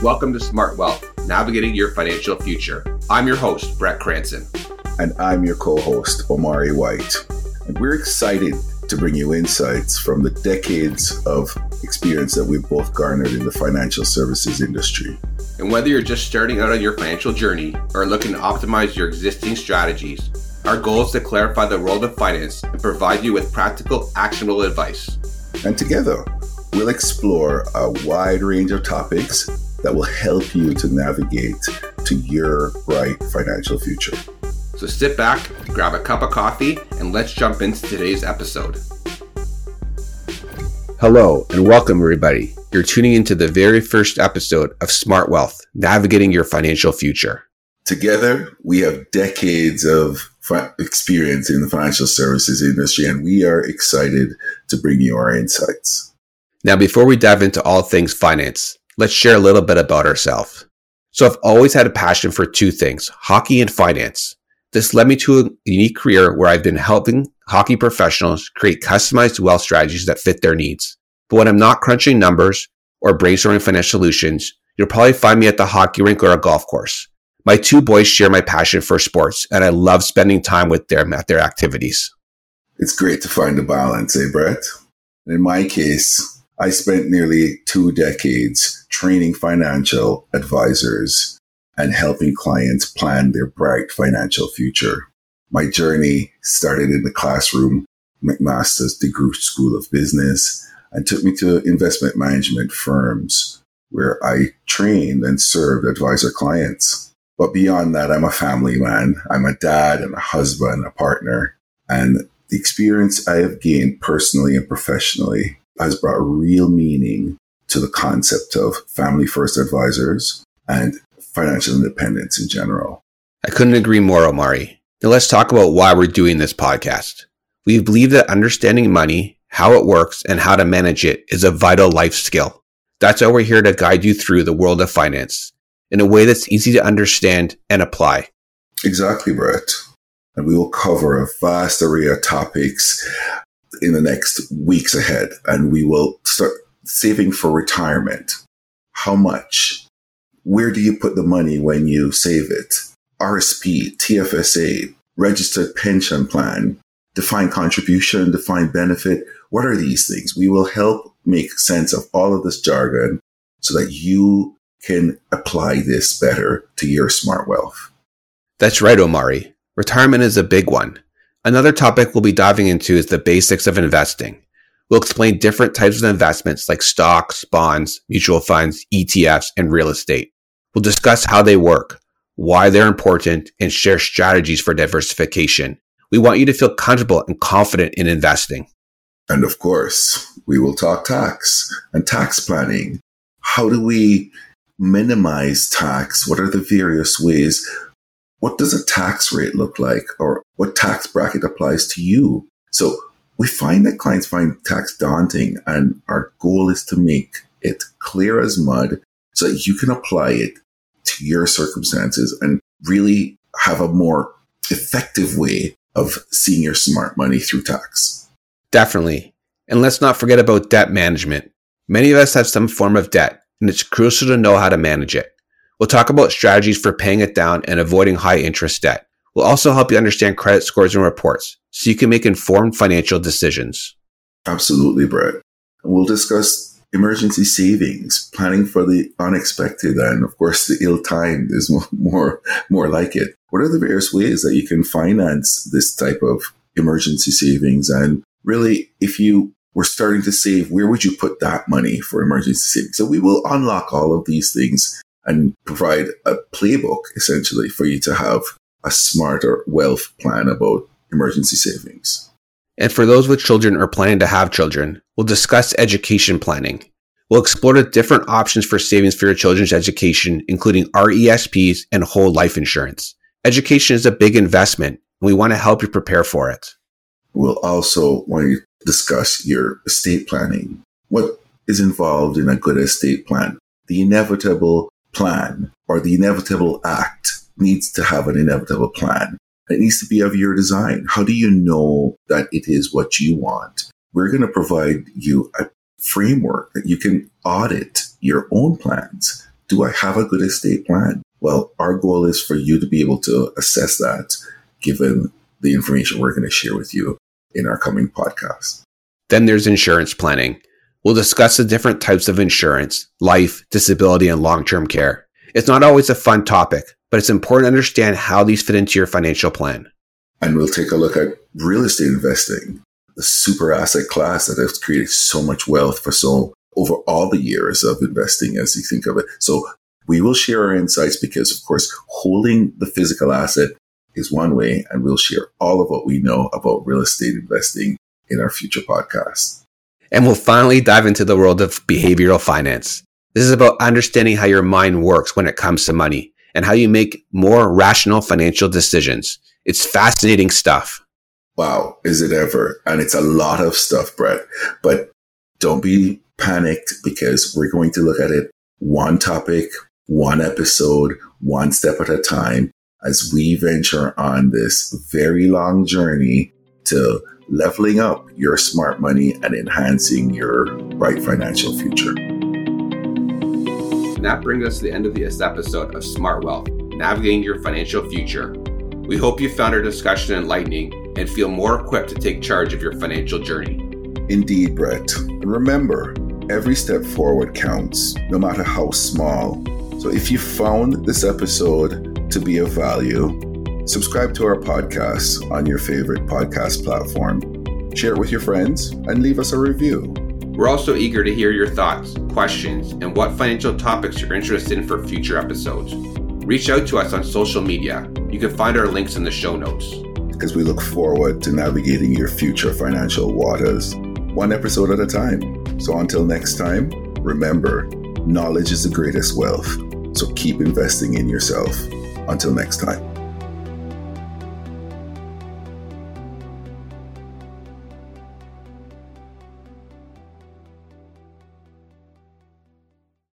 Welcome to Smart Wealth, navigating your financial future. I'm your host, Brett Cranston. And I'm your co host, Omari White. And we're excited to bring you insights from the decades of experience that we've both garnered in the financial services industry. And whether you're just starting out on your financial journey or looking to optimize your existing strategies, our goal is to clarify the world of finance and provide you with practical, actionable advice. And together, we'll explore a wide range of topics that will help you to navigate to your bright financial future. So sit back, grab a cup of coffee, and let's jump into today's episode. Hello, and welcome, everybody. You're tuning into the very first episode of Smart Wealth Navigating Your Financial Future. Together, we have decades of experience in the financial services industry, and we are excited to bring you our insights. Now, before we dive into all things finance, let's share a little bit about ourselves. So I've always had a passion for two things, hockey and finance. This led me to a unique career where I've been helping hockey professionals create customized wealth strategies that fit their needs. But when I'm not crunching numbers or brainstorming financial solutions, you'll probably find me at the hockey rink or a golf course. My two boys share my passion for sports, and I love spending time with them at their activities. It's great to find a balance, eh, Brett? In my case, I spent nearly two decades training financial advisors and helping clients plan their bright financial future. My journey started in the classroom, McMaster's DeGroote School of Business, and took me to investment management firms where I trained and served advisor clients. But beyond that, I'm a family man. I'm a dad and a husband, a partner. And the experience I have gained personally and professionally has brought real meaning to the concept of family first advisors and financial independence in general. I couldn't agree more, Omari. Now let's talk about why we're doing this podcast. We believe that understanding money, how it works, and how to manage it is a vital life skill. That's why we're here to guide you through the world of finance in a way that's easy to understand and apply. Exactly, Brett. And we will cover a vast array of topics in the next weeks ahead and we will start saving for retirement. How much? Where do you put the money when you save it? RSP, TFSA, registered pension plan, defined contribution, defined benefit. What are these things? We will help make sense of all of this jargon so that you can apply this better to your smart wealth. That's right, Omari. Retirement is a big one. Another topic we'll be diving into is the basics of investing. We'll explain different types of investments like stocks, bonds, mutual funds, ETFs, and real estate. We'll discuss how they work, why they're important, and share strategies for diversification. We want you to feel comfortable and confident in investing. And of course, we will talk tax and tax planning. How do we minimize tax? What are the various ways what does a tax rate look like or what tax bracket applies to you? So we find that clients find tax daunting and our goal is to make it clear as mud so that you can apply it to your circumstances and really have a more effective way of seeing your smart money through tax. Definitely. And let's not forget about debt management. Many of us have some form of debt and it's crucial to know how to manage it. We'll talk about strategies for paying it down and avoiding high interest debt. We'll also help you understand credit scores and reports so you can make informed financial decisions. Absolutely, Brett. We'll discuss emergency savings, planning for the unexpected, and of course, the ill timed is more, more like it. What are the various ways that you can finance this type of emergency savings? And really, if you were starting to save, where would you put that money for emergency savings? So we will unlock all of these things and provide a playbook essentially for you to have a smarter wealth plan about emergency savings. And for those with children or planning to have children, we'll discuss education planning. We'll explore the different options for savings for your children's education, including RESPs and whole life insurance. Education is a big investment, and we want to help you prepare for it. We'll also want to discuss your estate planning. What is involved in a good estate plan? The inevitable plan or the inevitable act needs to have an inevitable plan. It needs to be of your design. How do you know that it is what you want? We're going to provide you a framework that you can audit your own plans do I have a good estate plan? Well, our goal is for you to be able to assess that given the information we're going to share with you in our coming podcast. Then there's insurance planning. We'll discuss the different types of insurance, life, disability, and long term care. It's not always a fun topic, but it's important to understand how these fit into your financial plan. And we'll take a look at real estate investing, the super asset class that has created so much wealth for so over all the years of investing as you think of it. So we will share our insights because of course holding the physical asset is one way and we'll share all of what we know about real estate investing in our future podcast. And we'll finally dive into the world of behavioral finance. This is about understanding how your mind works when it comes to money and how you make more rational financial decisions. It's fascinating stuff. Wow, is it ever? And it's a lot of stuff, Brett. But don't be panicked because we're going to look at it one topic, one episode, one step at a time as we venture on this very long journey to leveling up your smart money and enhancing your bright financial future. And that brings us to the end of this episode of Smart Wealth Navigating Your Financial Future. We hope you found our discussion enlightening and feel more equipped to take charge of your financial journey. Indeed, Brett. And remember, every step forward counts, no matter how small. So if you found this episode to be of value, subscribe to our podcast on your favorite podcast platform, share it with your friends, and leave us a review. We're also eager to hear your thoughts, questions, and what financial topics you're interested in for future episodes. Reach out to us on social media. You can find our links in the show notes. Because we look forward to navigating your future financial waters, one episode at a time. So until next time, remember, knowledge is the greatest wealth. So keep investing in yourself. Until next time.